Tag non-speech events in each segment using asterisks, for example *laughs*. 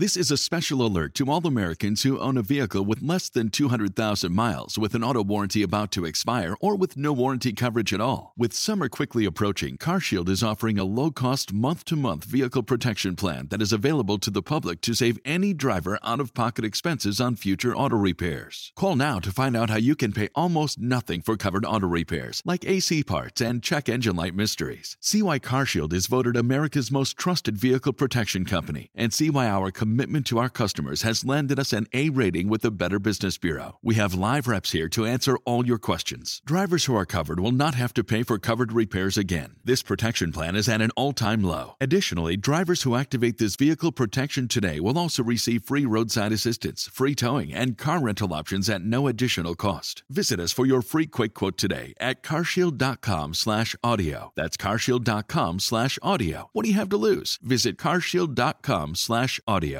This is a special alert to all Americans who own a vehicle with less than 200,000 miles with an auto warranty about to expire or with no warranty coverage at all. With summer quickly approaching, CarShield is offering a low-cost month-to-month vehicle protection plan that is available to the public to save any driver out-of-pocket expenses on future auto repairs. Call now to find out how you can pay almost nothing for covered auto repairs, like AC parts and check engine light mysteries. See why CarShield is voted America's most trusted vehicle protection company and see why our to our customers has landed us an A rating with the Better Business Bureau. We have live reps here to answer all your questions. Drivers who are covered will not have to pay for covered repairs again. This protection plan is at an all time low. Additionally, drivers who activate this vehicle protection today will also receive free roadside assistance, free towing, and car rental options at no additional cost. Visit us for your free quick quote today at carshield.com slash audio. That's carshield.com slash audio. What do you have to lose? Visit carshield.com slash audio.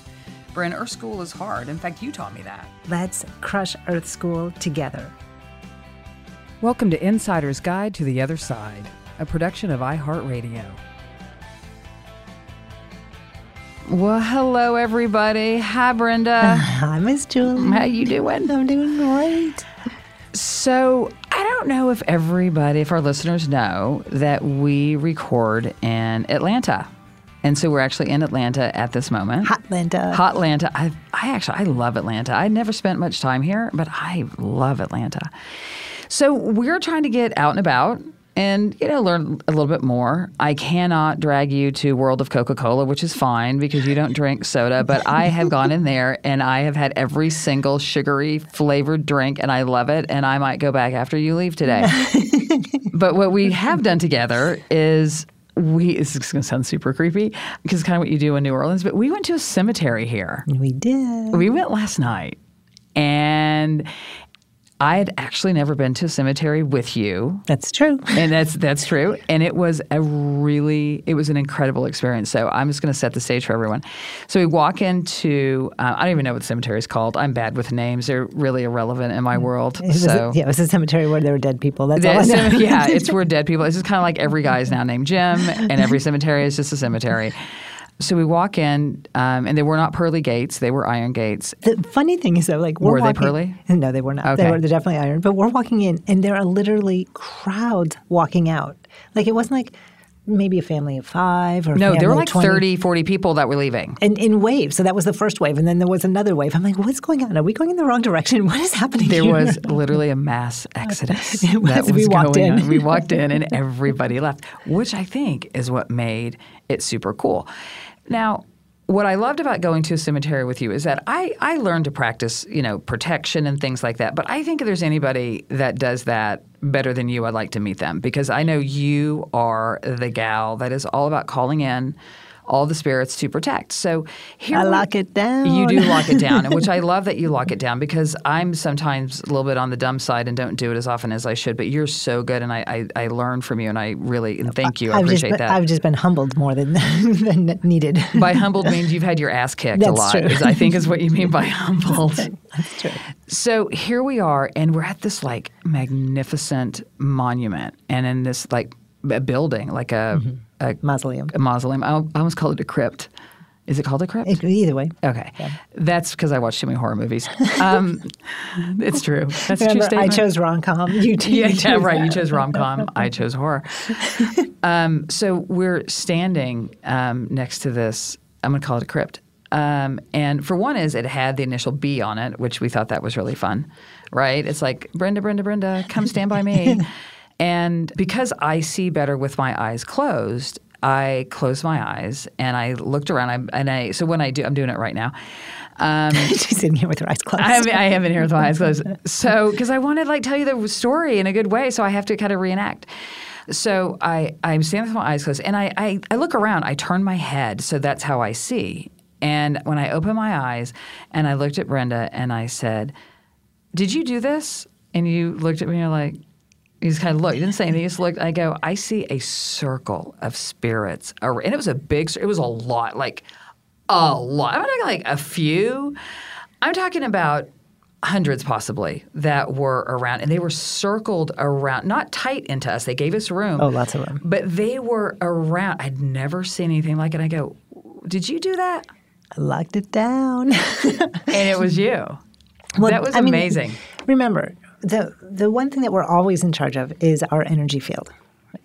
Bren, Earth School is hard. In fact, you taught me that. Let's crush Earth School together. Welcome to Insider's Guide to the Other Side, a production of iHeartRadio. Well, hello everybody. Hi, Brenda. *laughs* Hi, Miss Julie. How you doing? I'm doing great. So I don't know if everybody, if our listeners know that we record in Atlanta. And so we're actually in Atlanta at this moment. Hot Atlanta. Hot Atlanta. I, I actually, I love Atlanta. I never spent much time here, but I love Atlanta. So we're trying to get out and about and you know learn a little bit more. I cannot drag you to World of Coca-Cola, which is fine because you don't drink soda, but I have gone in there and I have had every single sugary flavored drink and I love it and I might go back after you leave today. *laughs* but what we have done together is we this is going to sound super creepy because it's kind of what you do in New Orleans, but we went to a cemetery here. We did. We went last night and I had actually never been to a cemetery with you. That's true. And that's that's true. And it was a really it was an incredible experience. So I'm just going to set the stage for everyone. So we walk into uh, I don't even know what the cemetery is called. I'm bad with names. They're really irrelevant in my world. It was so a, yeah, it was a cemetery where there were dead people. That's all know. yeah, yeah, it's *laughs* where dead people. It's just kind of like every guy is now named Jim, and every cemetery is just a cemetery. So we walk in, um, and they were not pearly gates; they were iron gates. The funny thing is, though, like we're Were they pearly? *laughs* No, they were not. Okay. They were definitely iron. But we're walking in, and there are literally crowds walking out. Like it wasn't like maybe a family of five or No, there were like 20. 30, 40 people that were leaving. In, in waves. So that was the first wave. And then there was another wave. I'm like, what's going on? Are we going in the wrong direction? *laughs* What is happening There here? was *laughs* literally a mass exodus. It was. That was We walked going in. on. We walked in and everybody left, which I think is what made it super cool. Now, what I loved about going to a cemetery with you is that I, I learned to practice, you know, protection and things like that. But I think if there's anybody that does that better than you, I'd like to meet them because I know you are the gal that is all about calling in, all the spirits to protect. So here I we- lock it down. You do lock it down, and which I *laughs* love that you lock it down because I'm sometimes a little bit on the dumb side and don't do it as often as I should. But you're so good, and I I, I learn from you, and I really and thank you. I I've appreciate been, that. I've just been humbled more than *laughs* than needed. by humbled means you've had your ass kicked a lot. true. is- I think is what you mean by *laughs* humbled. That's true. So here we are, and we're at this like magnificent monument, and in this like a building, like a, mm-hmm. A, Mausoleum. a mausoleum. I, I almost called it a crypt. Is it called a crypt? It- either way. okay, that's because I watch too many horror movies. *laughs* Um, it's true. That's a true Remember, I chose rom com. *laughs* You, t- yeah, yeah, right. You chose rom com. I chose horror. *laughs* Um, so we're standing um, next to this. I'm going to call it a crypt. Um, and for one, is it had the initial B on it, which we thought that was really fun, right? It's like Brenda, Brenda, Brenda, come stand by me. And because I see better with my eyes closed, I closed my eyes and I looked around. I, and I so when I do, I'm doing it right now. Um, *laughs* She's sitting here with her eyes closed. I, I have been here with my eyes closed. So, because I want to like tell you the story in a good way, so I have to kind of reenact. So I I'm standing with my eyes closed, and I, I I look around. I turn my head, so that's how I see. And when I open my eyes, and I looked at Brenda, and I said, "Did you do this?" And you looked at me, and you're like. You just kind of looked. He didn't say anything. He just looked. I go. I see a circle of spirits, and it was a big. It was a lot. Like a lot. I'm not talking like a few. I'm talking about hundreds possibly that were around and they were circled around not tight into us they gave us room Oh, lots of room. but they were around i'd never seen anything like it i go did you do that I locked it down. and it was you Well, that was I mean, amazing remember, the the one thing that we're always in charge of is our energy field,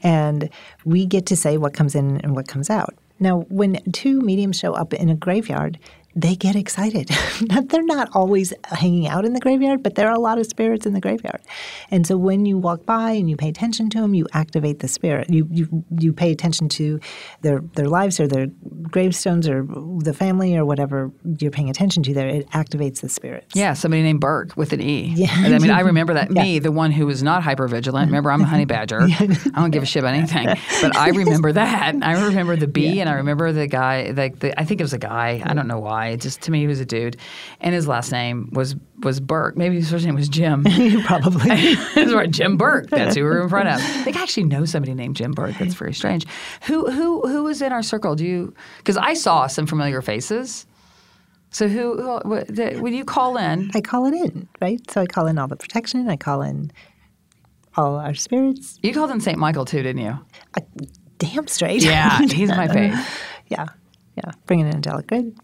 and we get to say what comes in and what comes out. Now, when two mediums show up in a graveyard, they get excited. *laughs* They're not always hanging out in the graveyard, but there are a lot of spirits in the graveyard. And so when you walk by and you pay attention to them, you activate the spirit. You you, you pay attention to their their lives or their gravestones or the family or whatever you're paying attention to there. It activates the spirits. yeah, somebody named Burke with an E. *laughs* Yeah. I mean, I remember that. Yeah. Me, the one who was not hyper vigilant. Remember, I'm a honey badger. *laughs* I don't give a shit about anything. But I remember that. I remember the B, and I remember the guy. Like the, I think it was a guy. I don't know why. It just to me, he was a dude, and his last name was was Burke. Maybe his first name was Jim. *laughs* Probably. *laughs* That's right, Jim Burke. That's who we're in front of. I think I actually know somebody named Jim Burke. That's very strange. Who who who was in our circle? Do you? Because I saw some familiar faces. So who, who what, the, when you call in? I call it in, right? So I call in all the protection. I call in all our spirits. You called in Saint Michael too, didn't you? Uh, damn straight. Yeah, he's my *laughs* fave. yeah. Yeah. Bring in an angelic grid.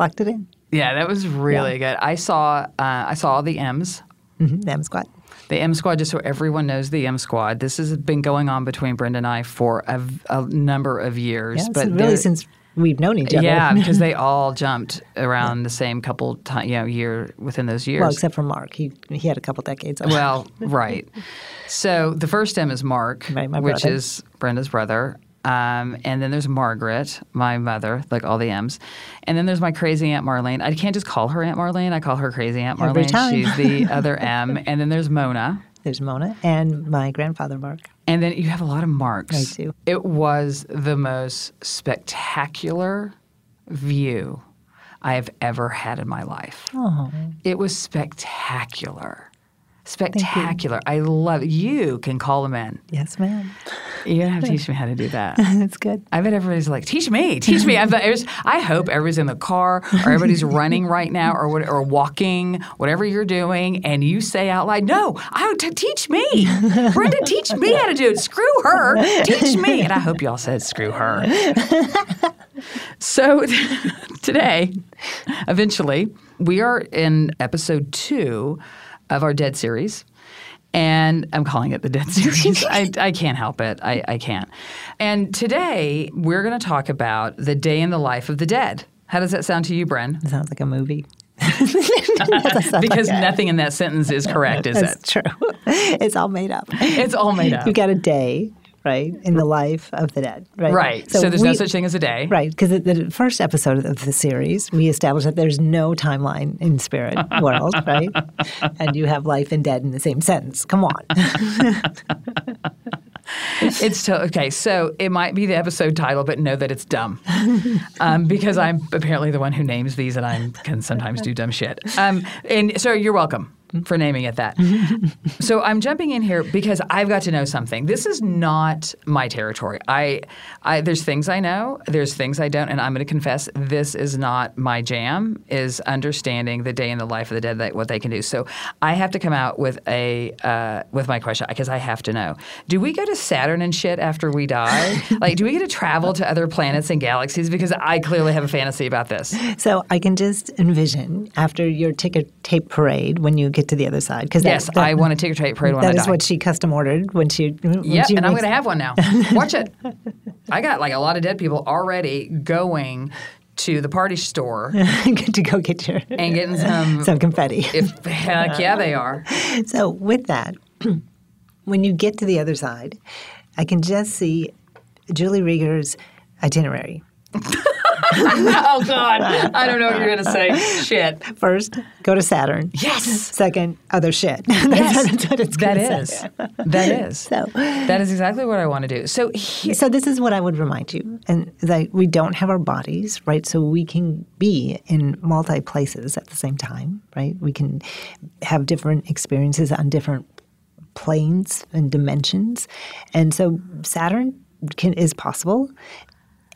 Locked it in. Yeah, that was really good. I saw uh, I saw all the M's. Mm-hmm. Damn squat. The M Squad, just so everyone knows the M Squad. This has been going on between Brenda and I for a, a number of years. Yeah, but really since we've known each other. Yeah, because they *laughs* all jumped around the same couple ti you know, year within those years. well, except for Mark. He he had a couple decades. Well, *laughs* right. So the first M is Mark, Right, which brother. is Brenda's brother. Um, and then there's Margaret, my mother, like all the M's. And then there's my crazy Aunt Marlene. I can't just call her Aunt Marlene. I call her crazy Aunt Every Marlene. time. She's the *laughs* other M. And then there's Mona. There's Mona and my grandfather Mark. And then you have a lot of marks. I do. It was the most spectacular view I have ever had in my life. Oh, It was spectacular. Spectacular. I love you can call them in. yes, ma'am. You're gonna have to teach me how to do that. *laughs* That's good. I bet everybody's like, teach me, teach me. I, bet I hope everybody's in the car or *laughs* everybody's running right now or what, or walking, whatever you're doing, and you say out loud, "No, I t- teach me, Brenda, teach me how to do it. Screw her, teach me." And I hope y'all said, "Screw her." so *laughs* today, eventually, we are in episode two of our Dead series. And I'm calling it the Dead series. *laughs* I, I can't help it. I, I can't. And today, we're going to talk about the day in the life of the dead. How does that sound to you, Bren? It sounds like a movie. *laughs* Because like nothing in that sentence is correct, *laughs* is That's it? true. It's all made up. It's all made up. You got a day, right, in the life of the dead, right? Right. So, there's no such thing as a day. Right, because the first episode of the series, we established that there's no timeline in spirit *laughs* world, right? And you have life and dead in the same sentence. Come on. *laughs* it's to, okay. So it might be the episode title, but know that it's dumb *laughs* um, because I'm apparently the one who names these, and I can sometimes do dumb shit. Um, and so you're welcome for naming it that. *laughs* so I'm jumping in here because I've got to know something. This is not my territory. I, I there's things I know, there's things I don't, and I'm going to confess this is not my jam. Is understanding the day in the life of the dead, that, what they can do. So I have to come out with a uh, with my question because I have to know: Do we go to Saturn and shit after we die? *laughs* like, do we get to travel to other planets and galaxies? Because I clearly have a fantasy about this. So I can just envision after your ticker tape parade when you get to the other side. Because Yes, I want a ticker tape parade when That I is die. what she custom ordered when she. When Yeah, she and I'm going to have one now. Watch it. *laughs* I got like a lot of dead people already going to the party store *laughs* to go get your and getting some. *laughs* some confetti. if heck yeah, they are. So with that, *clears throat* when you get to the other side, I can just see Julie Rieger's itinerary. *laughs* Oh God, I don't know what you're going to say. Shit. First, go to Saturn. Yes. Second, other shit. *laughs* Yes. That's what it's That gonna is. say. That is. So, That is exactly what I want to do. So he, so this is what I would remind you, and that we don't have our bodies, right? So we can be in multi places at the same time, right? We can have different experiences on different planes and dimensions, and so Saturn can is possible,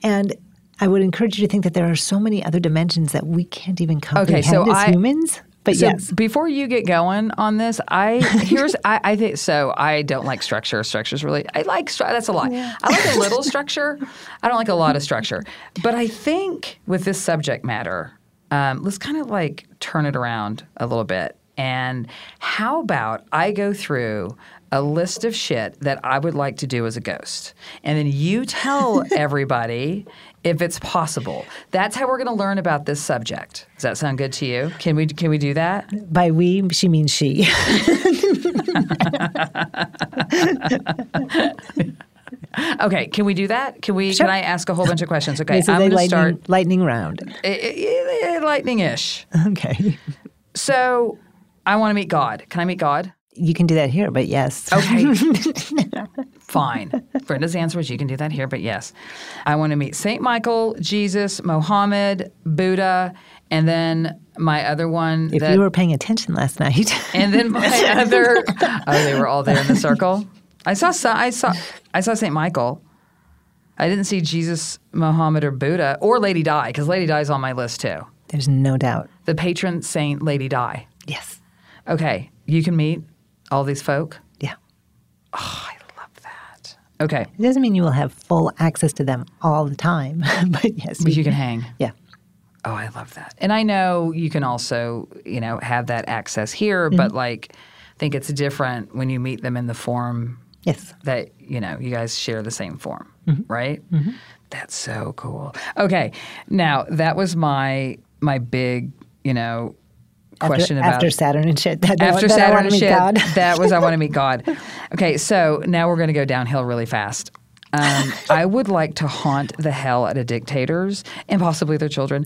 and. I would encourage you to think that there are so many other dimensions that we can't even comprehend so as I- humans. But so yes, before you get going on this, I *laughs* here's I, I think so. I don't like structure. Structure's really I like that's a lot. I like a *laughs* little structure. I don't like a lot of structure. But I think with this subject matter, um, let's kind of like turn it around a little bit. And how about I go through a list of shit that I would like to do as a ghost, and then you tell *laughs* everybody if it's possible. That's how we're going to learn about this subject. Does that sound good to you? Can we can we do that? by we she means she. *laughs* Okay, can we do that? Can we? Sure. Can I ask a whole bunch of questions? Okay, this is I'm going to start lightning round. eh, eh, eh, lightning-ish. Okay. So, I want to meet God. Can I meet God? You can do that here, but yes. Okay. *laughs* Fine. *laughs* Brenda's answer was you can do that here, but yes. I want to meet St. Michael, Jesus, Mohammed, Buddha, and then my other one If that you were paying attention last night, and then my *laughs* other *laughs* Oh, they were all there in the circle. I saw I saw I saw St. Michael. I didn't see Jesus, Mohammed, or Buddha, or Lady Di, because Lady Di is on my list too. there's no doubt. The patron saint Lady Di. Yes. Okay, you can meet all these folk. Yeah. Oh, I. Okay, It doesn't mean you will have full access to them all the time, *laughs* but yes. but you can hang. Yeah. Oh, I love that. And I know you can also, you know, have that access here, mm-hmm. but like, I think it's different when you meet them in the form Yes. that you know you guys share the same form, mm-hmm. right? Mm-hmm. That's so cool. Okay, now that was my my big, you know, question after, about after Saturn and shit. That, after that Saturn meet shit. God. that was I want to meet God. Okay, so now we're going to go downhill really fast. Um, I would like to haunt the hell out of dictators and possibly their children.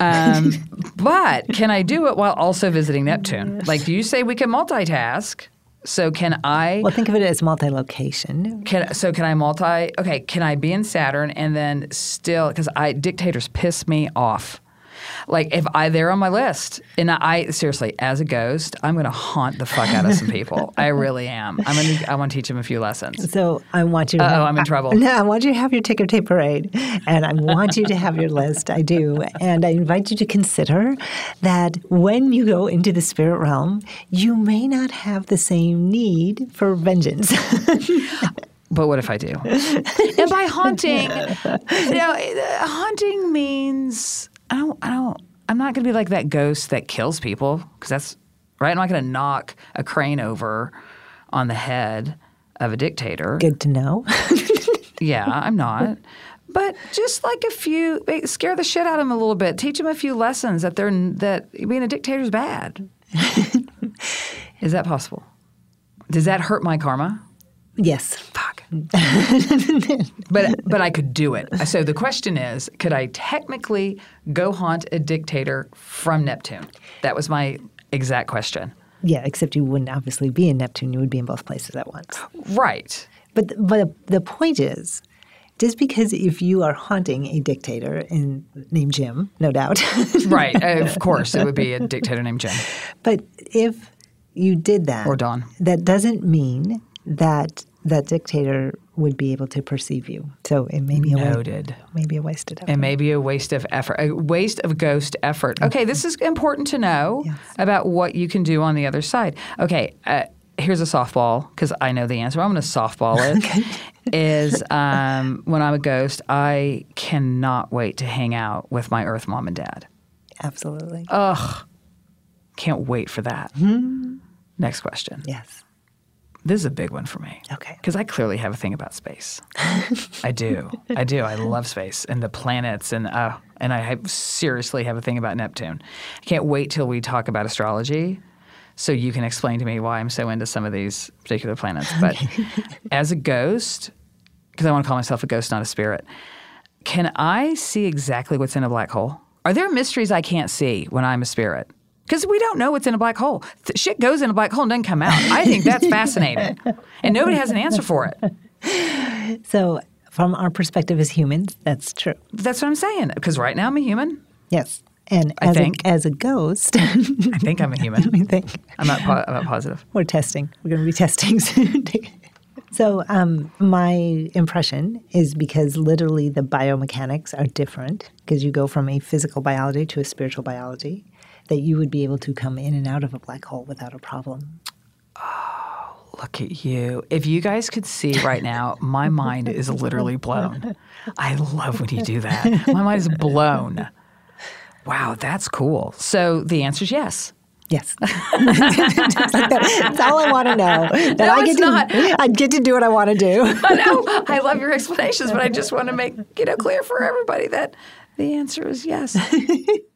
Um, *laughs* but can I do it while also visiting Neptune? Like, you say we can multitask. So can I? well, think of it as multi-location. Can so can I multi? Okay, can I be in Saturn and then still because I dictators piss me off. Like if I they're on my list and I seriously as a ghost I'm gonna haunt the fuck out of some people. *laughs* I really am. I'm gonna I want to teach them a few lessons. So I want you to. Uh-oh, I'm in trouble. *laughs* No, I want you to have your ticker tape parade, and I want you to have your list. I do, and I invite you to consider that when you go into the spirit realm, you may not have the same need for vengeance. *laughs* But what if I do? and by haunting, you know, haunting means I don't I don't I'm not gonna be like that ghost that kills people because that's right. I'm not gonna knock a crane over on the head of a dictator. Good to know. *laughs* Yeah, I'm not. But just like a few, scare the shit out of them a little bit. Teach them a few lessons that they're that being a dictator is bad. *laughs* is that possible? Does that hurt my karma? Yes. Fuck. *laughs* but but I could do it. So the question is, could I technically go haunt a dictator from Neptune? That was my exact question. Yeah, except you wouldn't obviously be in Neptune. You would be in both places at once. Right. But but the point is, just because if you are haunting a dictator in, named Jim, no doubt, *laughs* right? Of course, it would be a dictator named Jim. But if you did that, or Don, that doesn't mean that that dictator would be able to perceive you. So it may be a noted, wa- maybe a wasted effort. It may be a waste of effort, a waste of ghost effort. Okay, this is important to know yes. about what you can do on the other side. Okay. Uh, here's a softball because I know the answer. I'm going to softball it. *laughs* okay. is um, when I'm a ghost, I cannot wait to hang out with my Earth mom and dad. Absolutely. Ugh, can't wait for that. Mm-hmm. Next question. Yes. This is a big one for me. Okay. Because I clearly have a thing about space. *laughs* I do. I do. I love space and the planets and uh, and I have, seriously have a thing about Neptune. I can't wait till we talk about astrology so you can explain to me why I'm so into some of these particular planets. But *laughs* as a ghost, because I want to call myself a ghost, not a spirit, can I see exactly what's in a black hole? Are there mysteries I can't see when I'm a spirit? Because we don't know what's in a black hole. Th- shit goes in a black hole and doesn't come out. I think that's *laughs* fascinating, and nobody has an answer for it. So, from our perspective as humans, that's true. That's what I'm saying. Because right now I'm a human. Yes. And I as, think, a, as a ghost, *laughs* I think I'm a human. *laughs* I think I'm not, po- I'm not positive. We're testing. We're going to be testing soon. so, um, my impression is because literally the biomechanics are different because you go from a physical biology to a spiritual biology that you would be able to come in and out of a black hole without a problem. Oh, look at you. If you guys could see right now, my mind is literally blown. I love when you do that. My mind is blown. Wow, that's cool. So the answer is yes. Yes. *laughs* like that. That's all I want to know. That no, I get it's to, not. *laughs* I get to do what I want to do. I know. I love your explanations, but I just want to make it know, clear for everybody that the answer is yes. *laughs*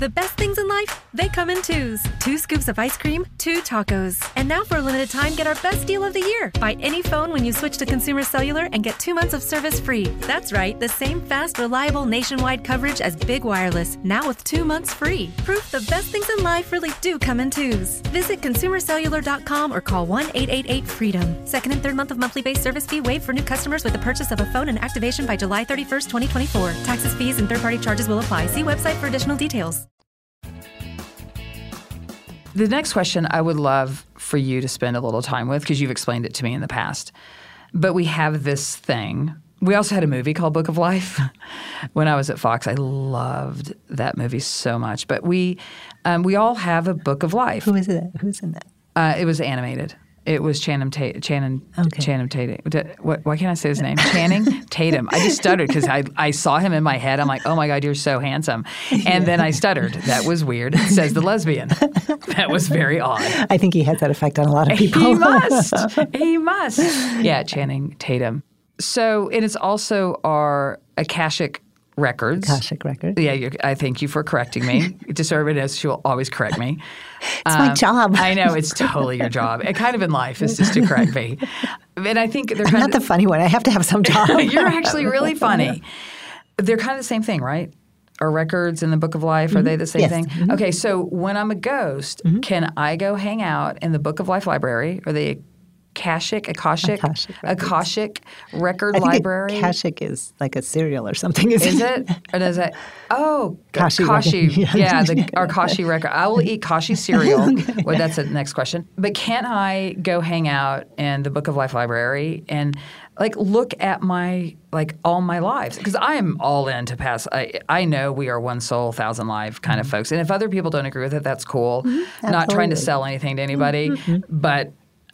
The best things in life, they come in twos. Two scoops of ice cream, two tacos. And now for a limited time, get our best deal of the year. Buy any phone when you switch to Consumer Cellular and get two months of service free. That's right, the same fast, reliable nationwide coverage as Big Wireless, now with two months free. Proof the best things in life really do come in twos. Visit consumercellular.com or call 1 888 freedom. Second and third month of monthly base service fee waived for new customers with the purchase of a phone and activation by July 31st, 2024. Taxes, fees, and third party charges will apply. See website for additional details. The next question I would love for you to spend a little time with because you've explained it to me in the past. But we have this thing. We also had a movie called Book of Life *laughs* when I was at Fox. I loved that movie so much. But we um, we all have a Book of Life. Who is it? Who's in that? Uh, it was animated. It was Channing Tatum. Channing, okay. Channing Tatum. What, why can't I say his name? *laughs* Channing Tatum. I just stuttered because I, I saw him in my head. I'm like, oh my God, you're so handsome. And then I stuttered. That was weird, says the lesbian. That was very odd. I think he has that effect on a lot of people. He must. *laughs* he must. Yeah, Channing Tatum. So, and it's also our Akashic records. Akashic records. Yeah, I thank you for correcting me. *laughs* Discernment as she will always correct me. It's um, my job. I know it's totally your job. And kind of in life is just to correct me. *laughs* And I think they're not of, the funny one. I have to have some job. *laughs* you're actually really funny. They're kind of the same thing, right? Are records in the Book of Life, are mm-hmm. they the same yes. thing? Mm-hmm. Okay, so when I'm a ghost, mm-hmm. can I go hang out in the Book of Life library or the Akashic, Akashic, Akashic Akashic Record I Library. Akashic is like a cereal or something. Is it? Or does it? Oh, Kashi Kashi. *laughs* Yeah. The, our Kashi record. I will eat Kashi cereal. *laughs* Well, that's the next question. But can't I go hang out in the Book of Life library and like look at my like all my lives because I am all in to pass. I I know we are one soul, thousand life kind of mm-hmm. folks. And if other people don't agree with it, that's cool. Mm-hmm. Not trying to Mm-hmm. Sell anything to anybody, mm-hmm. but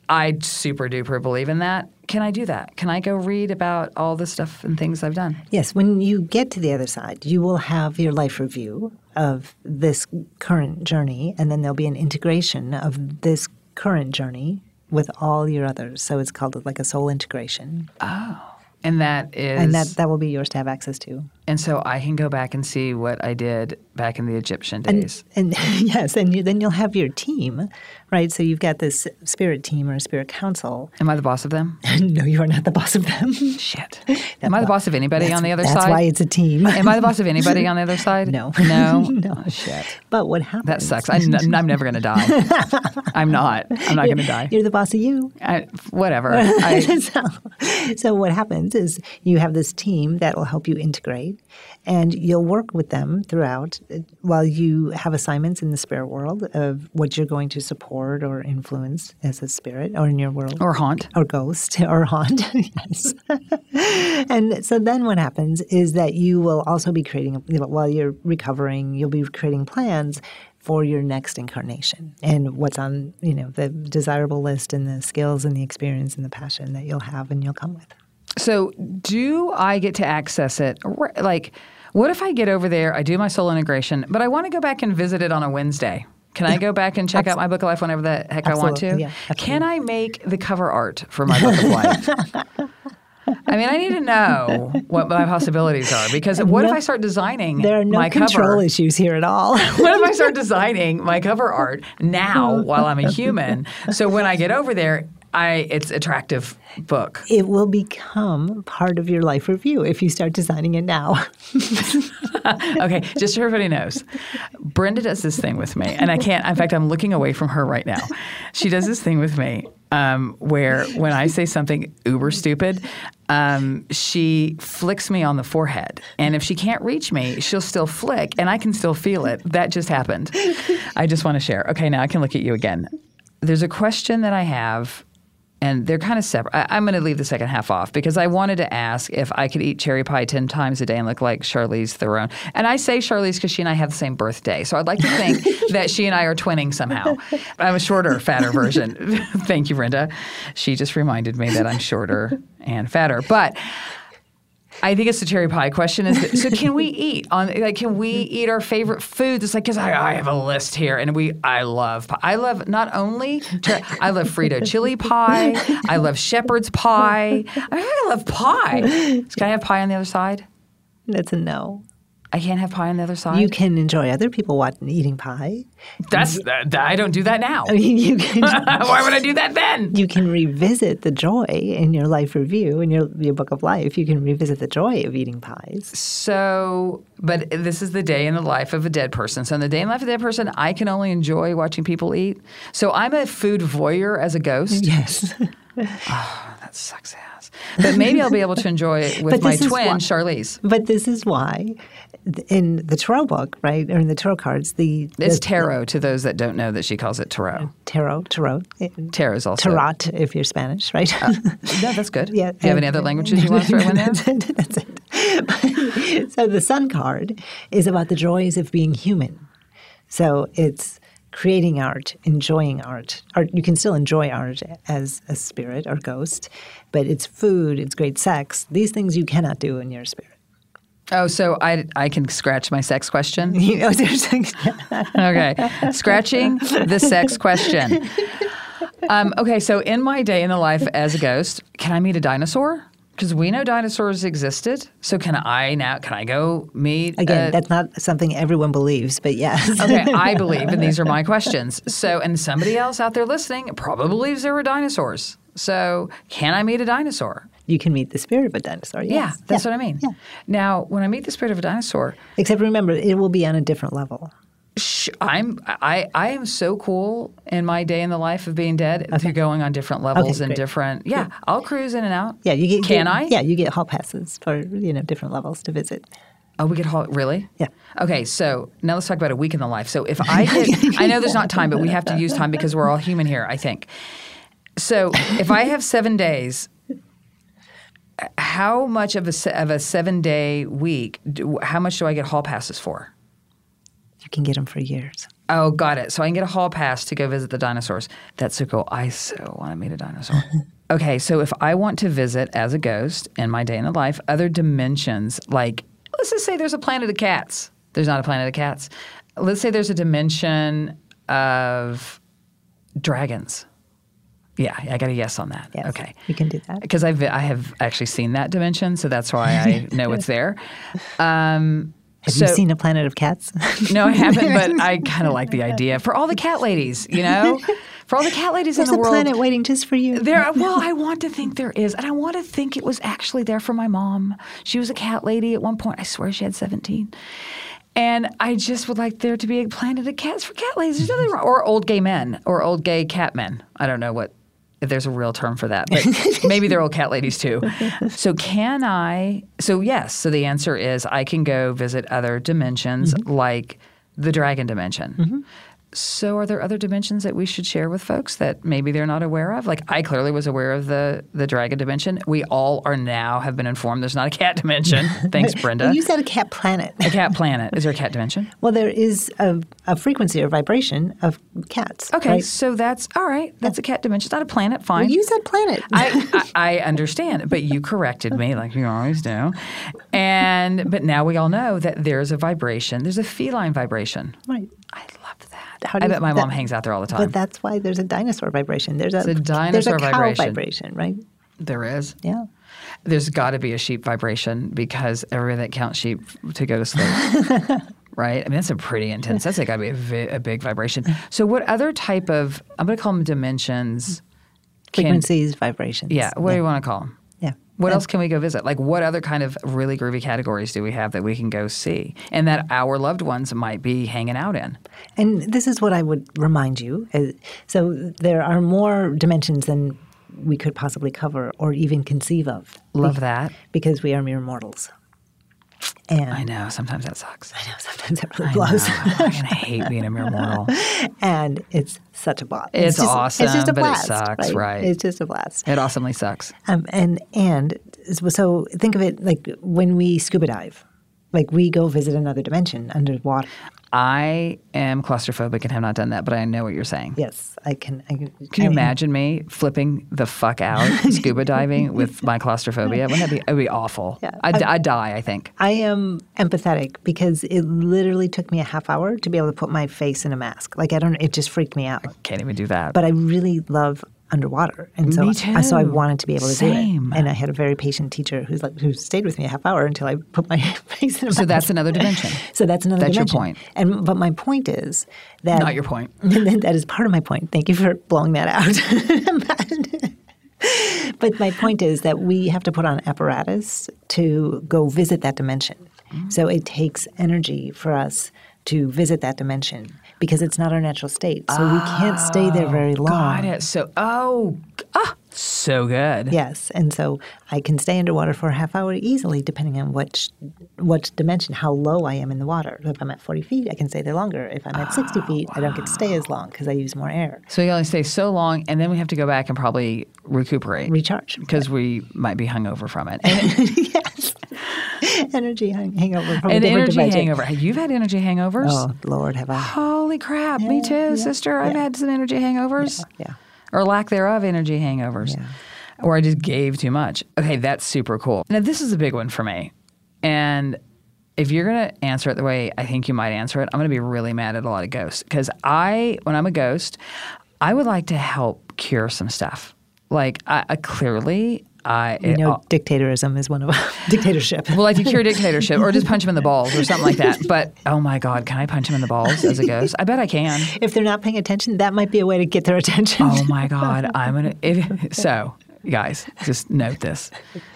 I super duper believe in that. Can I do that? Can I go read about all the stuff and things I've done? Yes, when you get to the other side, you will have your life review of this current journey, and then there'll be an integration of this current journey with all your others. So it's called like a soul integration. Oh. And that is and that, that will be yours to have access to. And so I can go back and see what I did back in the Egyptian days. and *laughs* yes, and you, then you'll have your team, right? So you've got this spirit team or a spirit council. Am I the boss of them? *laughs* no, you are not the boss of them. Shit. *laughs* Am I the boss of anybody on the other That's side? why it's a team. Am I the boss of anybody on the other side? No. No? No. Oh, shit. But what happens? That sucks. I, am never going to die. I'm not. I'm not going to die. You're the boss of you. I, whatever. I, so, so what happens is you have this team that will help you integrate, and you'll work with them throughout uh, while you have assignments in the spirit world of what you're going to support or influence as a spirit or in your world or haunt. or ghost *laughs* or haunt. *laughs* yes. *laughs* and so then what happens is that you will also be creating, you know, while you're recovering, you'll be creating plans for your next incarnation and what's on, you know, the desirable list and the skills and the experience and the passion that you'll have and you'll come with. So, do I get to access it? Like, what if I get over there, I do my soul integration, but I want to go back and visit it on a Wednesday? Can I go back and check out my book of life whenever the heck I want to? Yeah, Can I make the cover art for my book of *laughs* life? I mean, I need to know what my possibilities are because what if I start designing There are no my control cover? issues here at all. *laughs* what if I start designing my cover art now *laughs* while I'm a human? So when I get over there, I it's attractive book. it will become part of your life review if you start designing it now. *laughs* okay, just so everybody knows, Brenda does this thing with me, and I can't. In fact, I'm looking away from her right now. She does this thing with me um, where when I say something uber stupid, um, she flicks me on the forehead, and if she can't reach me, she'll still flick, and I can still feel it. That just happened. I just want to share. Okay, now I can look at you again. There's a question that I have and they're kind of separate. I, I'm going to leave the second half off because I wanted to ask if I could eat cherry pie 10 times a day and look like Charlize Theron. And I say Charlize because she and I have the same birthday. So I'd like to think *laughs* that she and I are twinning somehow. I'm a shorter, fatter version. *laughs* Thank you, Brenda. She just reminded me that I'm shorter and fatter. But I think it's the cherry pie question. Is that, so? Can we *laughs* eat on like? Can we mm-hmm. eat our favorite foods? It's like because I, I have a list here, and we I love. I love not only ter- I love Frito chili pie. I love shepherd's pie. I, I love pie. Can I have pie on the other side? That's a no. I can't have pie on the other side. You can enjoy other people watching, eating pie. That's that, I don't do that now. I mean, you can. *laughs* Why would I do that then? you can revisit the joy in your life review in your, your book of life. You can revisit the joy of eating pies. So, but this is the day in the life of a dead person. So, in the day in the life of a dead person, I can only enjoy watching people eat. So, I'm a food voyeur as a ghost. Yes. Ah, that sucks ass. But maybe I'll be able to *laughs* enjoy it with my twin, why- Charlize. but this is why in the tarot book, right, or in the tarot cards, the, It's the tarot to those that don't know that she calls it tarot. tarot, tarot, Tarot is also. tarot if you're Spanish, right? Uh, no, that's good. *laughs* Yeah. Do you have any other languages you want to *laughs* throw in there? That's it. so the sun card is about the joys of being human. So it's creating art, enjoying art. Art you can still enjoy art as a spirit or ghost, but it's food, it's great sex. These things you cannot do in your spirit. Oh, so I, I can scratch my sex question? *laughs* You know, *laughs* okay. Scratching the sex question. *laughs* Um, okay, so in my day in the life as a ghost, can I meet a dinosaur? Because we know dinosaurs existed. So can I now? Can I go meet? again, a- that's not something everyone believes, but yes. *laughs* Okay, I believe, and these are my questions. So, and somebody else out there listening probably believes there were dinosaurs. So, can I meet a dinosaur? you can meet the spirit of a dinosaur. Yes. Yeah, that's Yeah. what I mean. Yeah. Now, when I meet the spirit of a dinosaur, Except remember, it will be on a different level. I'm I I am so cool in my day in the life of being dead through going on different levels and great. different. Yeah, I'll cruise in and out. Yeah, you get. Can get- I? Yeah, you get hall passes for you know different levels to visit. Oh, we get hall really? Yeah. Okay, so now let's talk about a week in the life. So if *laughs* I I know there's not time, but we have to use time because we're all human here. I think. So if I have seven days, how much of a of a seven day week? Do, how much do I get hall passes for? You can get them for years. Oh, got it. So I can get a hall pass to go visit the dinosaurs. That's so cool. I so want to meet a dinosaur. *laughs* okay, so if I want to visit as a ghost in my day in the life, other dimensions, like let's just say there's a planet of cats. There's not a planet of cats. Let's say there's a dimension of dragons. Yeah, I got a yes on that. Yes, Okay. you can do that. Because I've I have actually seen that dimension, so that's why I *laughs* know it's there. *laughs* Um, Have so, you seen a planet of cats? *laughs* no, I haven't, but I *laughs* kind of like the idea for all the cat ladies, you know, for all the cat ladies There's in the a world. planet waiting just for you. There, *laughs* well, I want to think there is, and I want to think it was actually there for my mom. She was a cat lady at one point. I swear she had seventeen, and I just would like there to be a planet of cats for cat ladies. There's nothing mm-hmm. wrong, or old gay men, or old gay cat men. I don't know what if there's a real term for that, but *laughs* maybe they're old cat ladies too. *laughs* So can I? So yes. So the answer is I can go visit other dimensions mm-hmm. like the dragon dimension. Mm-hmm. So, are there other dimensions that we should share with folks that maybe they're not aware of? Like, I clearly was aware of the the dragon dimension. We all are now have been informed there's not a cat dimension. *laughs* Thanks, Brenda. You said a cat planet. a cat planet. Is there a cat dimension? *laughs* Well, there is a, a frequency or vibration of cats. Okay, right? so that's all right. That's a cat dimension. It's not a planet. Fine. Well, you said planet. I, *laughs* I, I understand, but you corrected me like you always do. And but now we all know that there's a vibration. There's a feline vibration. right. I. How do I bet my that- mom hangs out there all the time. But that's why there's a dinosaur vibration. There's a, a there's a dinosaur cow vibration. vibration, right? there is. Yeah. There's got to be a sheep vibration because everybody that counts sheep to go to sleep. *laughs* right? I mean, that's a pretty intense. That's got to be a, vi- a big vibration. So, what other type of, I'm going to call them dimensions? can- Frequencies, vibrations. yeah, what do you want to call them? What else can we go visit? Like, what other kind of really groovy categories do we have that we can go see and that our loved ones might be hanging out in? And this is what I would remind you. uh, So there are more dimensions than we could possibly cover or even conceive of. Love that. Because we are mere mortals. And I know. Sometimes that sucks. I know sometimes it really I blows. know. I hate being a mere mortal. *laughs* and it's such a blast. It's just, awesome, It's just a but it blast. sucks, right. It's just a blast. It awesomely sucks. Um, and and so think of it like when we scuba dive, like we go visit another dimension underwater. I am claustrophobic and have not done that, but I know what you're saying. Yes, I can. I can, Can you I- imagine me flipping the fuck out *laughs* scuba diving with my claustrophobia? Wouldn't that be? It would be awful. Yeah. I'd, I'd die. I think. I am empathetic because it literally took me a half hour to be able to put my face in a mask. Like I don't. It just freaked me out. I Can't even do that. But I really love underwater, and so Me I, so I wanted to be able to Same. do it. And I had a very patient teacher who's like who stayed with me a half hour until I put my *laughs* face in so that's another *laughs* dimension. So that's another That's your point. And but my point is that Not your point. *laughs* that is part of my point. Thank you for blowing that out. but my point is that we have to put on apparatus to go visit that dimension. Mm. So it takes energy for us to visit that dimension because it's not our natural state. So we can't stay there very long. Got it. So oh, ah, so good. Yes, and so I can stay underwater for a half hour easily, depending on which what dimension, how low I am in the water. If I'm at 40 feet, I can stay there longer. If I'm at ah, 60 feet, I don't get to stay as long because I use more air. So we only stay so long, and then we have to go back and probably recuperate Recharge. because we might be hungover from it. *laughs* Yes, energy hang- hangover from a and different energy dimension. hangover. You've had energy hangovers. Oh Lord, have I? Holy crap! me too, yeah, sister. I've had some energy hangovers. Yeah. Or lack thereof energy hangovers, or I just gave too much. Okay, that's super cool. Now, this is a big one for me. And if you're going to answer it the way I think you might answer it, I'm going to be really mad at a lot of ghosts. Because I, when I'm a ghost, I would like to help cure some stuff. Like, I, I clearly, I. You know, it- dictatorism is one of them. *laughs* dictatorship. well, like to cure dictatorship, or just punch him in the *laughs* balls, or something like that. But oh my God, can I punch him in the balls as a ghost? I bet I can. if they're not paying attention, that might be a way to get their attention. Oh my God, I'm gonna. If, so, guys, just note this: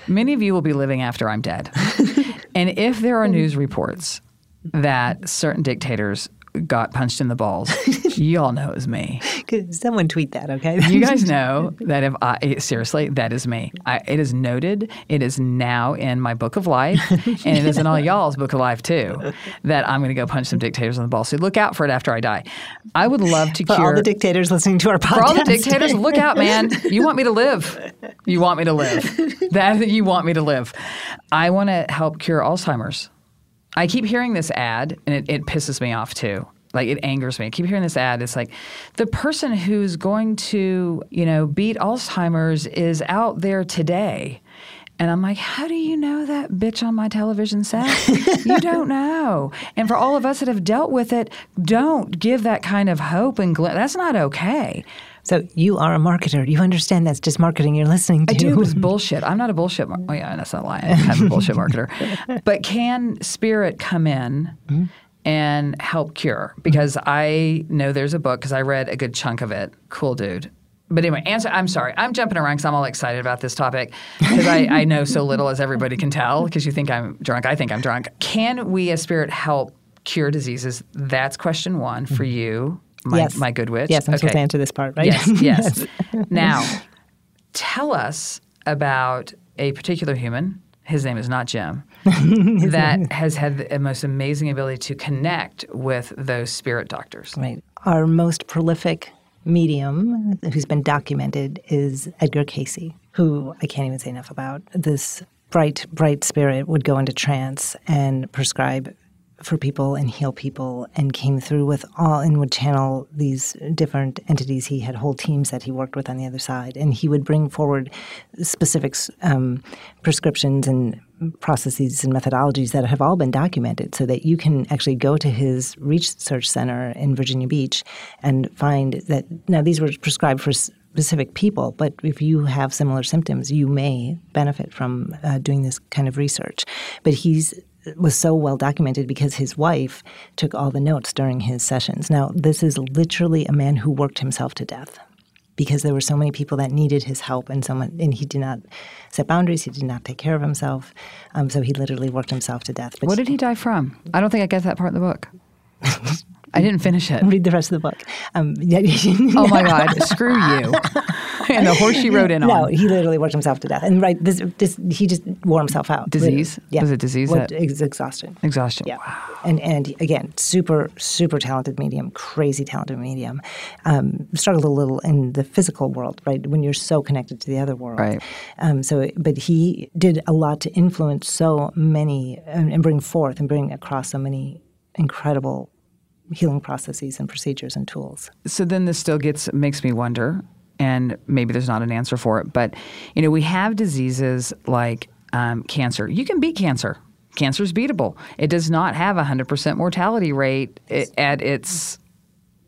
many of you will be living after I'm dead, *laughs* and if there are news reports that certain dictators got punched in the balls, *laughs* y'all know it was me. Could someone tweet that, okay? You *laughs* guys know that if I seriously, that is me. I, it is noted. It is now in my book of life, *laughs* and it is in all y'all's book of life too. That I'm going to go punch some dictators in the balls. So look out for it after I die. I would love to For cure all the dictators listening to our podcast. for all the dictators, look out, man. You want me to live. You want me to live. That you want me to live. I want to help cure Alzheimer's. I keep hearing this ad and it, it pisses me off too. Like it angers me. I keep hearing this ad. It's like the person who's going to, you know, beat Alzheimer's is out there today. And I'm like, how do you know that bitch on my television set? you *laughs* don't know. And for all of us that have dealt with it, don't give that kind of hope and gl- that's not okay. So you are a marketer. You understand that's just marketing you're listening to. I do. It's *laughs* bullshit. I'm not a bullshit. Mar- oh yeah, that's not lying. I'm a bullshit marketer. *laughs* But can spirit come in hmm? and help cure? Because I know there's a book because I read a good chunk of it. Cool dude. But anyway, answer. I'm sorry. I'm jumping around because I'm all excited about this topic because I, I know so little, as everybody can tell. Because you think I'm drunk, I think I'm drunk. Can we, as spirit, help cure diseases? That's question one for hmm. you, my, Yes. my good witch. Yes, I'm supposed to answer this part, right? *laughs* Yes, yes. now, tell us about a particular human. His name is not Jim. *laughs* that has had the most amazing ability to connect with those spirit doctors. Right. Our most prolific medium who's been documented is Edgar Cayce, who I can't even say enough about. This bright, bright spirit would go into trance and prescribe for people and heal people and came through with all and would channel these different entities. He had whole teams that he worked with on the other side. And he would bring forward specific um, prescriptions and processes and methodologies that have all been documented so that you can actually go to his research center in Virginia Beach and find that now these were prescribed for specific people, but if you have similar symptoms, you may benefit from uh, doing this kind of research. But he's was so well documented because his wife took all the notes during his sessions. Now, this is literally a man who worked himself to death because there were so many people that needed his help and someone and he did not set boundaries he did not take care of himself um, so he literally worked himself to death but What did he die from? I don't think I get that part in the book. *laughs* I didn't finish it. read the rest of the book um, *laughs* Oh my God, screw you. *laughs* and the horse she rode in no on. No, he literally worked himself to death and right this, this he just wore himself out Disease? yeah Was it disease What- that- ex- exhaustion Exhaustion. Yeah, and and again, super super talented medium, crazy talented medium. Um, struggled a little in the physical world, right? When you're so connected to the other world, Right. Um, so, but he did a lot to influence so many and, and bring forth and bring across so many incredible healing processes and procedures and tools. so then this still gets makes me wonder and maybe there's not an answer for it but you know we have diseases like um, cancer. You can beat cancer. Cancer is beatable. It does not have a 100% mortality rate at its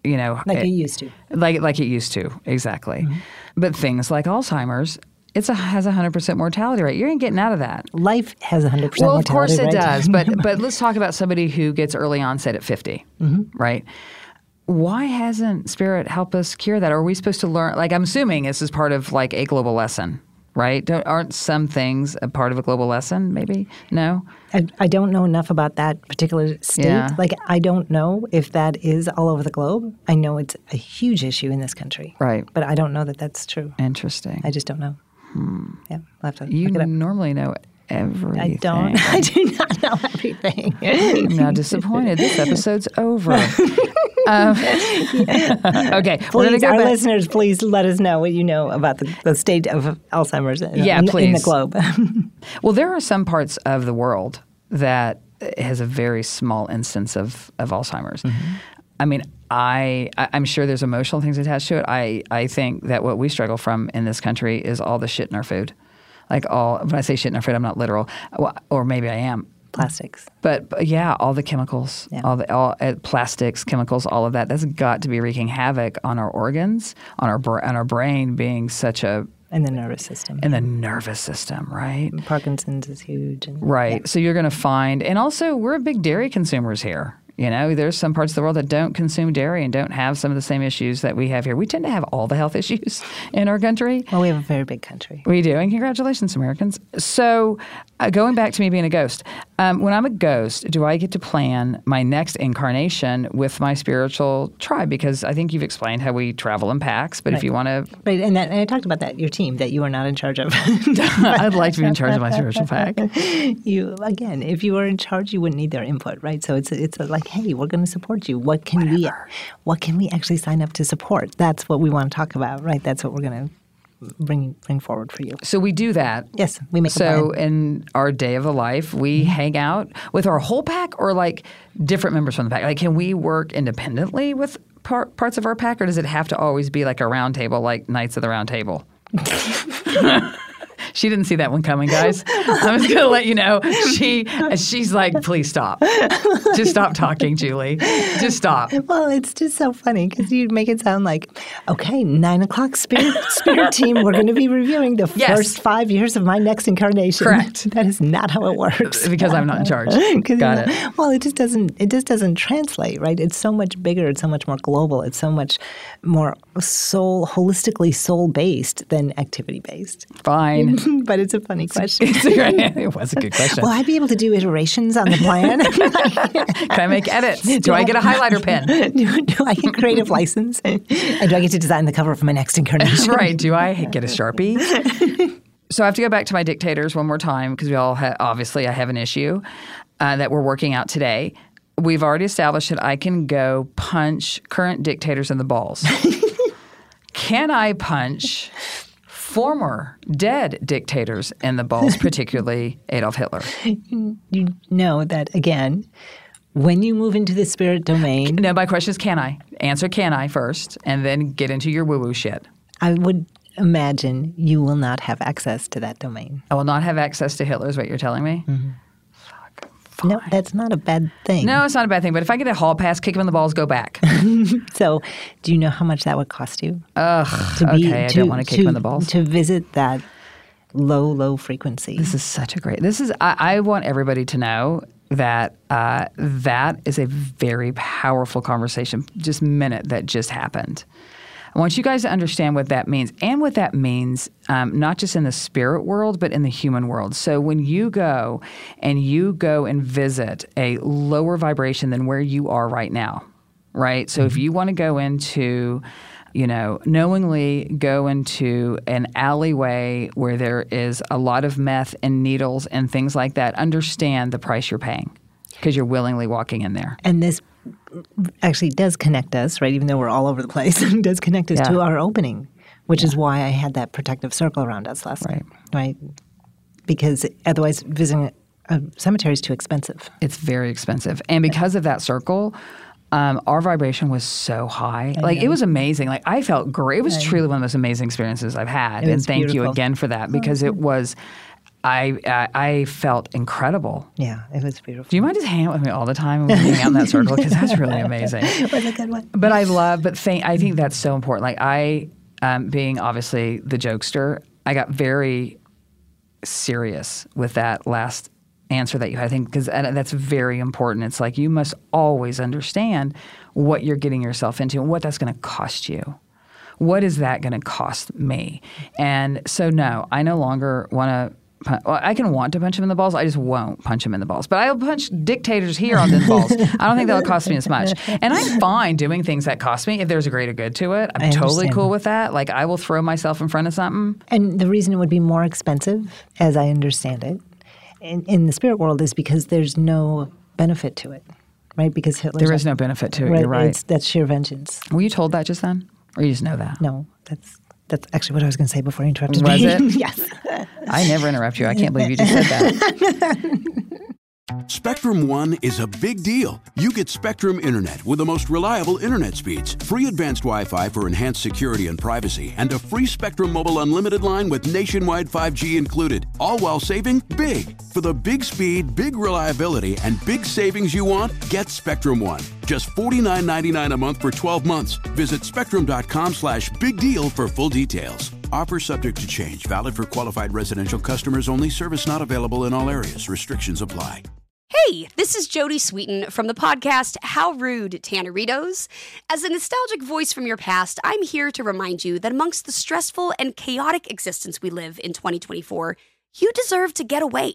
you know Like it- you used to. like like it used to. Exactly. But things like alzheimer's it's a has a 100% mortality rate you ain't getting out of that Life has a hundred percent. well, of course it right? does, but *laughs* but let's talk about somebody who gets early onset at 50, mm-hmm. right? Why hasn't Spirit helped us cure that? Are we supposed to learn? Like, I'm assuming this is part of like a global lesson, right? Don't, aren't some things a part of a global lesson? Maybe no. I, I don't know enough about that particular state. Yeah. Like, I don't know if that is all over the globe. I know it's a huge issue in this country. Right. But I don't know that that's true. Interesting. I just don't know. Yeah, I'll have to you look it up. normally know everything. I don't. *laughs* I do not know everything. I'm now disappointed. This episode's over. *laughs* um, *laughs* okay, please, our back. listeners, please let us know what you know about the, the state of Alzheimer's in, Yeah, in, in the please. globe. Well, there are some parts of the world that has a very small instance of, of Alzheimer's. I mean, I, I'm sure there's emotional things attached to it. I, I think that what we struggle from in this country is all the shit in our food. Like all, when I say shit in our food, I'm not literal, or maybe I am. Plastics. But, but yeah, all the chemicals, Yeah. all the all, uh, plastics, chemicals, all of that. That's got to be wreaking havoc on our organs, on our br- on our brain being such a And the nervous system. in the nervous system, right? Parkinson's is huge. And, Right. So you're going to find, and also we're big dairy consumers here. You know, there's some parts of the world that don't consume dairy and don't have some of the same issues that we have here. We tend to have all the health issues *laughs* in our country. Well, we have a very big country. We do, and congratulations, Americans. So, uh, going back to me being a ghost, um, when I'm a ghost, do I get to plan my next incarnation with my spiritual tribe? Because I think you've explained how we travel in packs, but if you want to, Right, and, that, and I talked about that, your team, that you are not in charge of. *laughs* I'd like to be in charge of my spiritual pack. *laughs* you again, if you were in charge, you wouldn't need their input, right? So it's it's like, hey, we're going to support you. What can we, what can we actually sign up to support? That's what we want to talk about, right? That's what we're going to bring bring forward for you. So we do that. Yes, we make So in our day of a life, we mm-hmm. hang out with our whole pack, or like different members from the pack. Like, can we work independently with par- parts of our pack, or does it have to always be like a round table, like Knights of the Round Table? *laughs* *laughs* She didn't see that one coming, guys. I'm just gonna let you know. She she's like, please stop. Just stop talking, Julie. Just stop. Well, it's just so funny because you make it sound like, okay, nine o'clock spirit spirit team. We're going to be reviewing the Yes. first five years of my next incarnation. Correct. That is not how it works. *laughs* Because I'm not in charge. Got it. Well, it just doesn't. It just doesn't translate, right? It's so much bigger. It's so much more global. It's so much more soul, holistically soul based than activity based. Fine. *laughs* but it's a funny question. It's a great- *laughs* *laughs* it was a good question. Will I be able to do iterations on the plan? Can I make edits? Do I get a highlighter pen? do, do I get creative license? and do I get to design the cover for my next incarnation? right. Do I get a Sharpie? so I have to go back to my dictators one more time because we all ha- obviously I have an issue uh, that we're working out today. We've already established that I can go punch current dictators in the balls. can I punch former dead dictators in the balls, *laughs* particularly Adolf Hitler? *laughs* You know that again. When you move into the spirit domain, No, my question is can I? Answer can I first, and then get into your woo woo shit. I would imagine you will not have access to that domain. I will not have access to Hitler, is what you're telling me? Mm-hmm. No, that's not a bad thing. No, it's not a bad thing. But if I get a hall pass, kick him in the balls, go back. *laughs* So, do you know how much that would cost you? Ugh. to okay, I don't want to kick him in the balls. To visit that low, low frequency. This is such a great. This is. I, I want everybody to know that uh, that is a very powerful conversation. Just minute that just happened. I want you guys to understand what that means and what that means, um, not just in the spirit world, but in the human world. So when you go and you go and visit a lower vibration than where you are right now, right? So if you want to go into you know, knowingly go into an alleyway where there is a lot of meth and needles and things like that, understand the price you're paying because you're willingly walking in there. and this actually does connect us, right? Even though we're all over the place, *laughs* does connect us Yeah. to our opening, which is why I had that protective circle around us last night, right? Because otherwise, visiting a cemetery is too expensive. It's very expensive. And because of that circle, um, our vibration was so high. like it was amazing. Like I felt great. It was truly one of the most amazing experiences I've had. And thank you again for that because it was, I, I, I felt incredible. Yeah, it was beautiful. Do you mind just hanging out with me all the time we hang out in that *laughs* circle? Because that's really amazing. *laughs* was a good one. But I love, but thank, I think that's so important. Like I, um, being obviously the jokester, I got very serious with that last answer that you had. I think because that's very important. It's like you must always understand what you're getting yourself into and what that's going to cost you. What is that going to cost me? And so, no, I no longer want to. Well, I can want to punch him in the balls. I just won't punch him in the balls. But I'll punch dictators here on the balls. I don't think that'll cost me as much. And I'm fine doing things that cost me if there's a greater good to it. I'm totally cool with that. Like I will throw myself in front of something. And the reason it would be more expensive, as I understand it, in, in the spirit world is because there's no benefit to it, right? Because Hitler. There is no benefit to it. You're right. That's sheer vengeance. Were you told that just then, or you just know that? No, that's that's actually what I was going to say before you interrupted Was me. it? *laughs* yes. I never interrupt you. I can't believe you just said that. *laughs* Spectrum One is a big deal. You get Spectrum Internet with the most reliable internet speeds, free advanced Wi Fi for enhanced security and privacy, and a free Spectrum Mobile Unlimited line with nationwide 5G included, all while saving big. For the big speed, big reliability, and big savings you want, get Spectrum One. Just $49.99 a month for 12 months. Visit spectrum.com slash big deal for full details. Offer subject to change, valid for qualified residential customers only, service not available in all areas. Restrictions apply. Hey, this is Jodie Sweetin from the podcast How Rude Tanneritos. As a nostalgic voice from your past, I'm here to remind you that amongst the stressful and chaotic existence we live in 2024, you deserve to get away.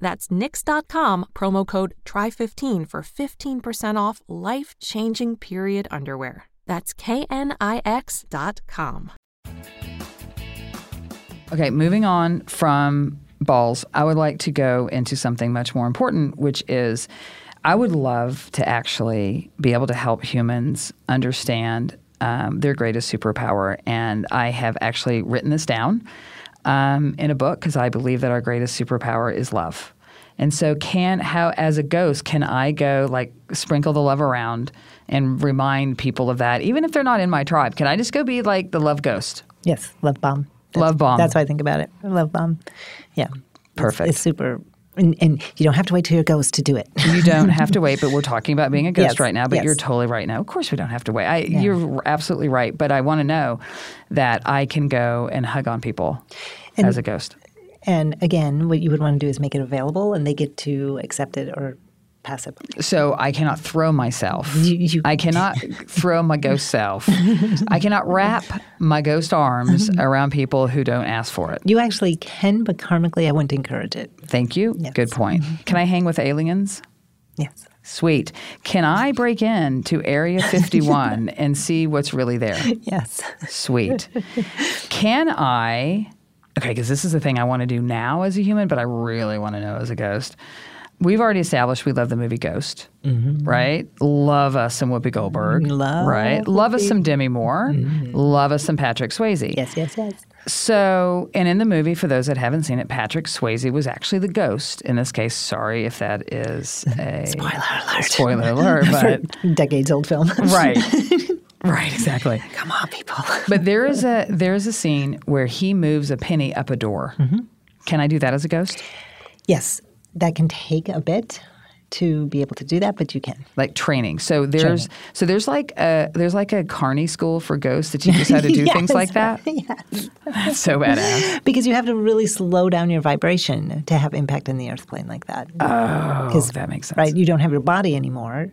That's knix.com, promo code TRY15 for 15% off life changing period underwear. That's knix.com. Okay, moving on from balls, I would like to go into something much more important, which is I would love to actually be able to help humans understand um, their greatest superpower. And I have actually written this down um, in a book because I believe that our greatest superpower is love. And so, can how as a ghost can I go like sprinkle the love around and remind people of that, even if they're not in my tribe? Can I just go be like the love ghost? Yes, love bomb. That's, Love bomb. That's how I think about it. Love bomb. Yeah. Perfect. It's, it's super. And, and you don't have to wait till you're a ghost to do it. You don't have to *laughs* wait, but we're talking about being a ghost Yes, right now. But yes. you're totally right now. Of course, we don't have to wait. I, You're absolutely right. But I want to know that I can go and hug on people as a ghost. And again, what you would want to do is make it available, and they get to accept it or pass it. So I cannot throw myself. You- you- I cannot *laughs* throw my ghost self. I cannot wrap my ghost arms *laughs* around people who don't ask for it. You actually can, but karmically, I wouldn't encourage it. Thank you. Yes. Good point. Mm-hmm. Can I hang with aliens? Yes. Sweet. Can I break in to Area *laughs* 51 and see what's really there? Yes. Sweet. Can I? Okay, because this is the thing I want to do now as a human, but I really want to know as a ghost. We've already established we love the movie Ghost, mm-hmm. right? Love us some Whoopi Goldberg, Love right? Love us some Demi Moore, mm-hmm. love us some Patrick Swayze. Yes, yes, yes. So, and in the movie, for those that haven't seen it, Patrick Swayze was actually the ghost. In this case, sorry if that is *laughs* a Spoiler alert. spoiler *laughs* alert, but Decades old film. *laughs* right, right, exactly. Come on, people. But there is a there is a scene where he moves a penny up a door. Mm-hmm. Can I do that as a ghost? Yes, that can take a bit to be able to do that, but you can. Like training. So there's so there's like a there's like a carney school for ghosts that teach us how to do *laughs* things like that. *laughs* yes. That's so badass. *laughs* Because you have to really slow down your vibration to have impact in the earth plane like that. Oh, that makes sense. Right, you don't have your body anymore.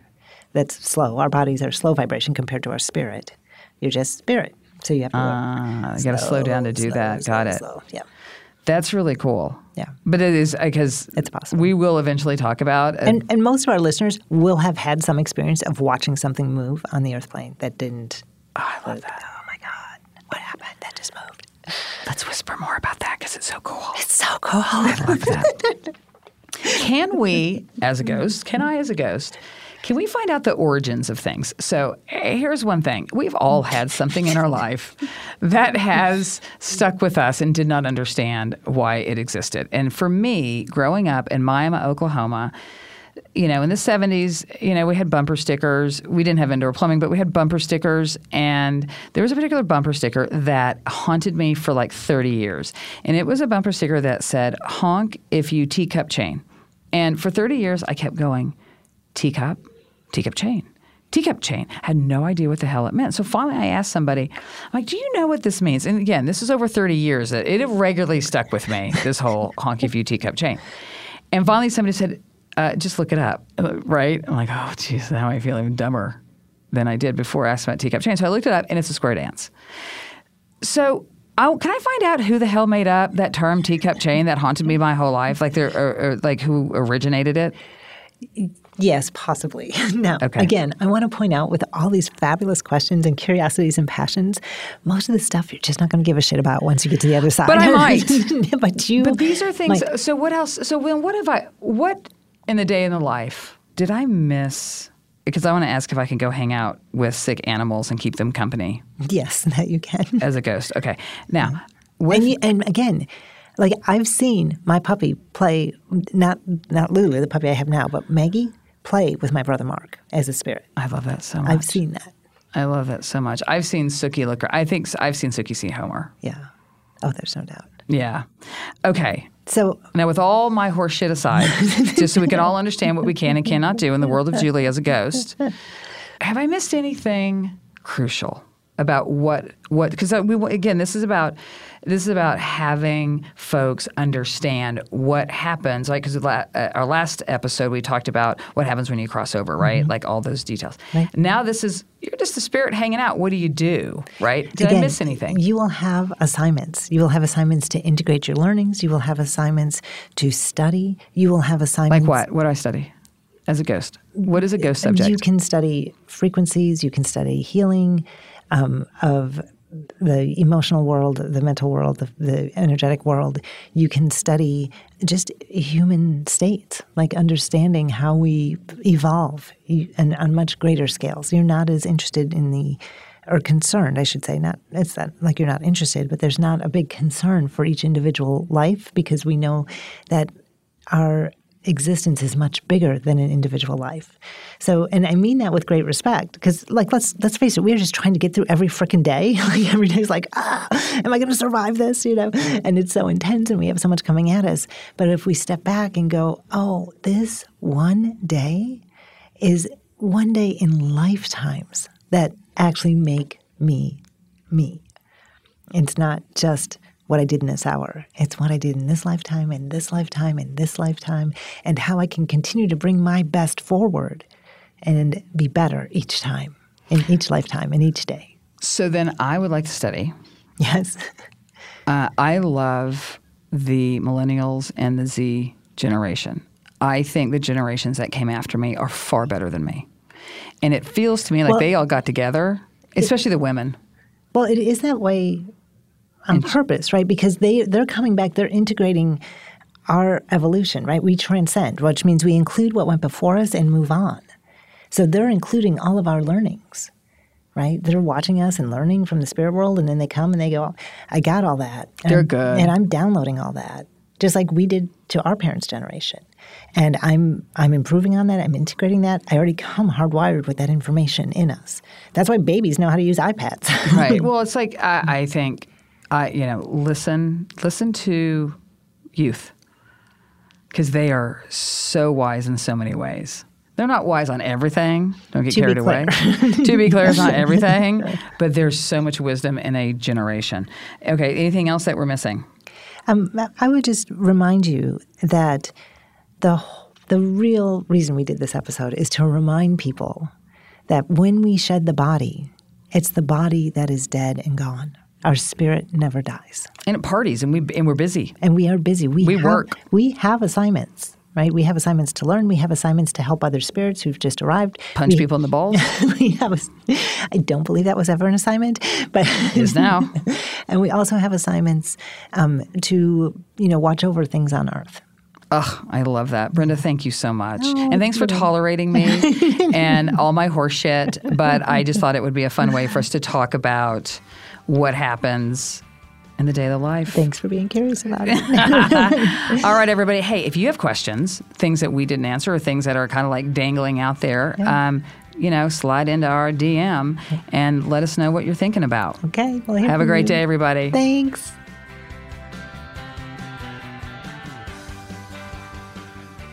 That's slow. Our bodies are slow vibration compared to our spirit. You're just spirit, so you have to. Ah, you got to slow down to do slow, that. slow, Got it. slow. Yeah. That's really cool. Yeah. But it is because It's possible. We will eventually talk about And, and most of our listeners will have had some experience of watching something move on the earth plane that didn't. Oh, I love that. Oh my God. What happened? That just moved. Let's whisper more about that because it's so cool. It's so cool. I love that. *laughs* can we, as a mm-hmm. ghost, can I, as a ghost, can we find out the origins of things? So eh, here's one thing. We've all had something in our life that has stuck with us and did not understand why it existed. And for me, growing up in Miami, Oklahoma, you know, in the 70s, you know, we had bumper stickers. We didn't have indoor plumbing, but we had bumper stickers. And there was a particular bumper sticker that haunted me for like 30 years. And it was a bumper sticker that said, honk if you teacup chain. And for 30 years, I kept going, teacup, teacup chain, teacup chain. Had no idea what the hell it meant. So finally, I asked somebody, I'm like, "Do you know what this means?" And again, this is over 30 years. It it regularly stuck with me. This whole *laughs* honky view teacup chain. And finally, somebody said, uh, "Just look it up." Uh, Right? I'm like, "Oh, geez, now I feel even dumber than I did before I asked about teacup chain." So I looked it up, and it's a square dance. So. I, can I find out who the hell made up that term teacup chain that haunted me my whole life? Like, there, or, or like who originated it? Yes, possibly. *laughs* now, Okay. again, I want to point out with all these fabulous questions and curiosities and passions, most of the stuff you're just not going to give a shit about once you get to the other side. But I *laughs* might. but you. But these are things. might. so what else? So when what have I? What in the day in the life did I miss? Because I want to ask if I can go hang out with sick animals and keep them company yes, *laughs* that you can. as a ghost. Okay. Now, when and, you, and again, like I've seen my puppy play not not Lulu, the puppy I have now, but Maggie play with my brother Mark as a spirit. I love that so much. I've seen that. I love that so much. I've seen Sookie look. I think I've seen Sookie see Homer. Yeah. Oh, there's no doubt. Yeah. Okay. So Now, with all my horse shit aside, *laughs* just so we can all understand what we can and cannot do in the world of Julie as a ghost, *laughs* have I missed anything crucial about what what? Because we again, this is about this is about having folks understand what happens. Like because la- uh, our last episode we talked about what happens when you cross over, right? Like all those details. Right. Now this is you're just a spirit hanging out. What do you do, right? Did I miss anything? You will have assignments. You will have assignments to integrate your learnings. You will have assignments to study. You will have assignments like what? What do I study as a ghost? What is a ghost subject? You can study frequencies. You can study healing um, of the emotional world, the mental world, the, the energetic world. You can study just human states, like understanding how we evolve and on much greater scales. You're not as interested in the or concerned, I should say, not it's that like you're not interested, but there's not a big concern for each individual life because we know that our existence is much bigger than an individual life. So, and I mean that with great respect because, like, let's let's face it, we're just trying to get through every freaking day. *laughs* Like every day is like, ah, am I going to survive this? You know, and it's so intense, and we have so much coming at us. But if we step back and go, oh, this one day is one day in lifetimes that actually make me me. It's not just what I did in this hour. It's what I did in this lifetime, in this lifetime, in this lifetime, and how I can continue to bring my best forward and be better each time, in each lifetime, in each day. so then I would like to study. Yes. *laughs* Uh, I love the millennials and the Z generation. I think the generations that came after me are far better than me. And it feels to me like Well- they all got together, especially the women. Well, it is that way on purpose, right? Because they they're coming back, they're integrating our evolution, right? We transcend, which means we include what went before us and move on. So they're including all of our learnings, right? They're watching us and learning from the spirit world, and then they come and they go, "I got all that." And They're I'm- good. and I'm downloading all that, just like we did to our parents' generation. And I'm I'm improving on that. I'm integrating that. I already come hardwired with that information in us. That's why babies know how to use iPads. Right. *laughs* well, it's like I, I think, I you know, listen, listen to youth because they are so wise in so many ways. They're not wise on everything. Don't get To carried away. to be clear, it's not *laughs* everything, but there's so much wisdom in a generation. Okay. Anything else that we're missing? Um, I would just remind you that the the real reason we did this episode is to remind people that when we shed the body, it's the body that is dead and gone. Our spirit never dies, And at parties, and we and we're busy. and we are busy. We We have, work. We have assignments, right? We have assignments to learn. We have assignments to help other spirits who've just arrived. Punch We- people in the balls. *laughs* we have. A, I don't believe that was ever an assignment, but Is now. *laughs* and we also have assignments um, to you know watch over things on Earth. Ugh, I love that. Brenda, thank you so much. and thanks for tolerating me *laughs* and all my horseshit. But I just thought it would be a fun way for us to talk about what happens in the day of the life. Thanks for being curious about it. *laughs* All right, everybody. Hey, if you have questions, things that we didn't answer, or things that are kind of like dangling out there, um, you know, slide into our DM and let us know what you're thinking about. okay. Well, Have a great you. day, everybody. Thanks.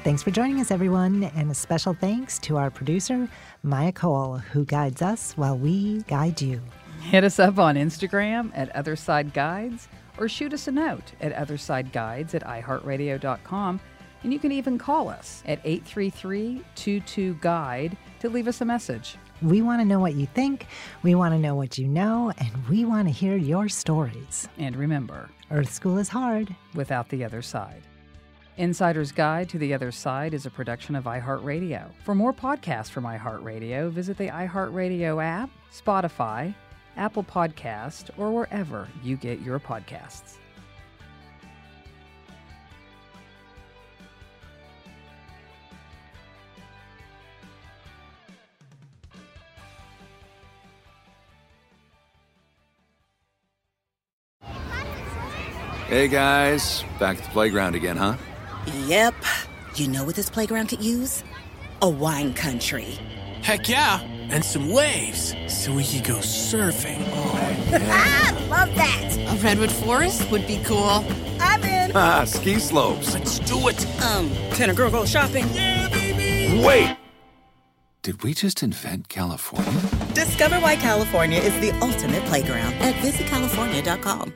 Thanks for joining us, everyone, and a special thanks to our producer, Maya Cole, who guides us while we guide you. Hit us up on Instagram at Otherside Guides or shoot us a note at OthersideGuides at iHeartRadio.com. And you can even call us at 833 22 Guide to leave us a message. We want to know what you think, we want to know what you know, and we want to hear your stories. And remember, Earth School is hard without the other side. Insider's Guide to the Other Side is a production of iHeartRadio. For more podcasts from iHeartRadio, visit the iHeartRadio app, Spotify, Apple Podcast, or wherever you get your podcasts. Hey guys, back at the playground again, huh? Yep. You know what this playground could use? A wine country. Heck yeah, and some waves so we could go surfing. *laughs* Oh, ah, love that. A redwood forest would be cool. I'm in. Ah, ski slopes. Let's do it. Um, can a girl go shopping? Yeah, baby. Wait. Did we just invent California? Discover why California is the ultimate playground at visitcalifornia.com.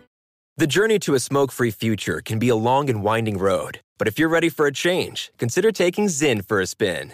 The journey to a smoke free future can be a long and winding road, but if you're ready for a change, consider taking Zyn for a spin.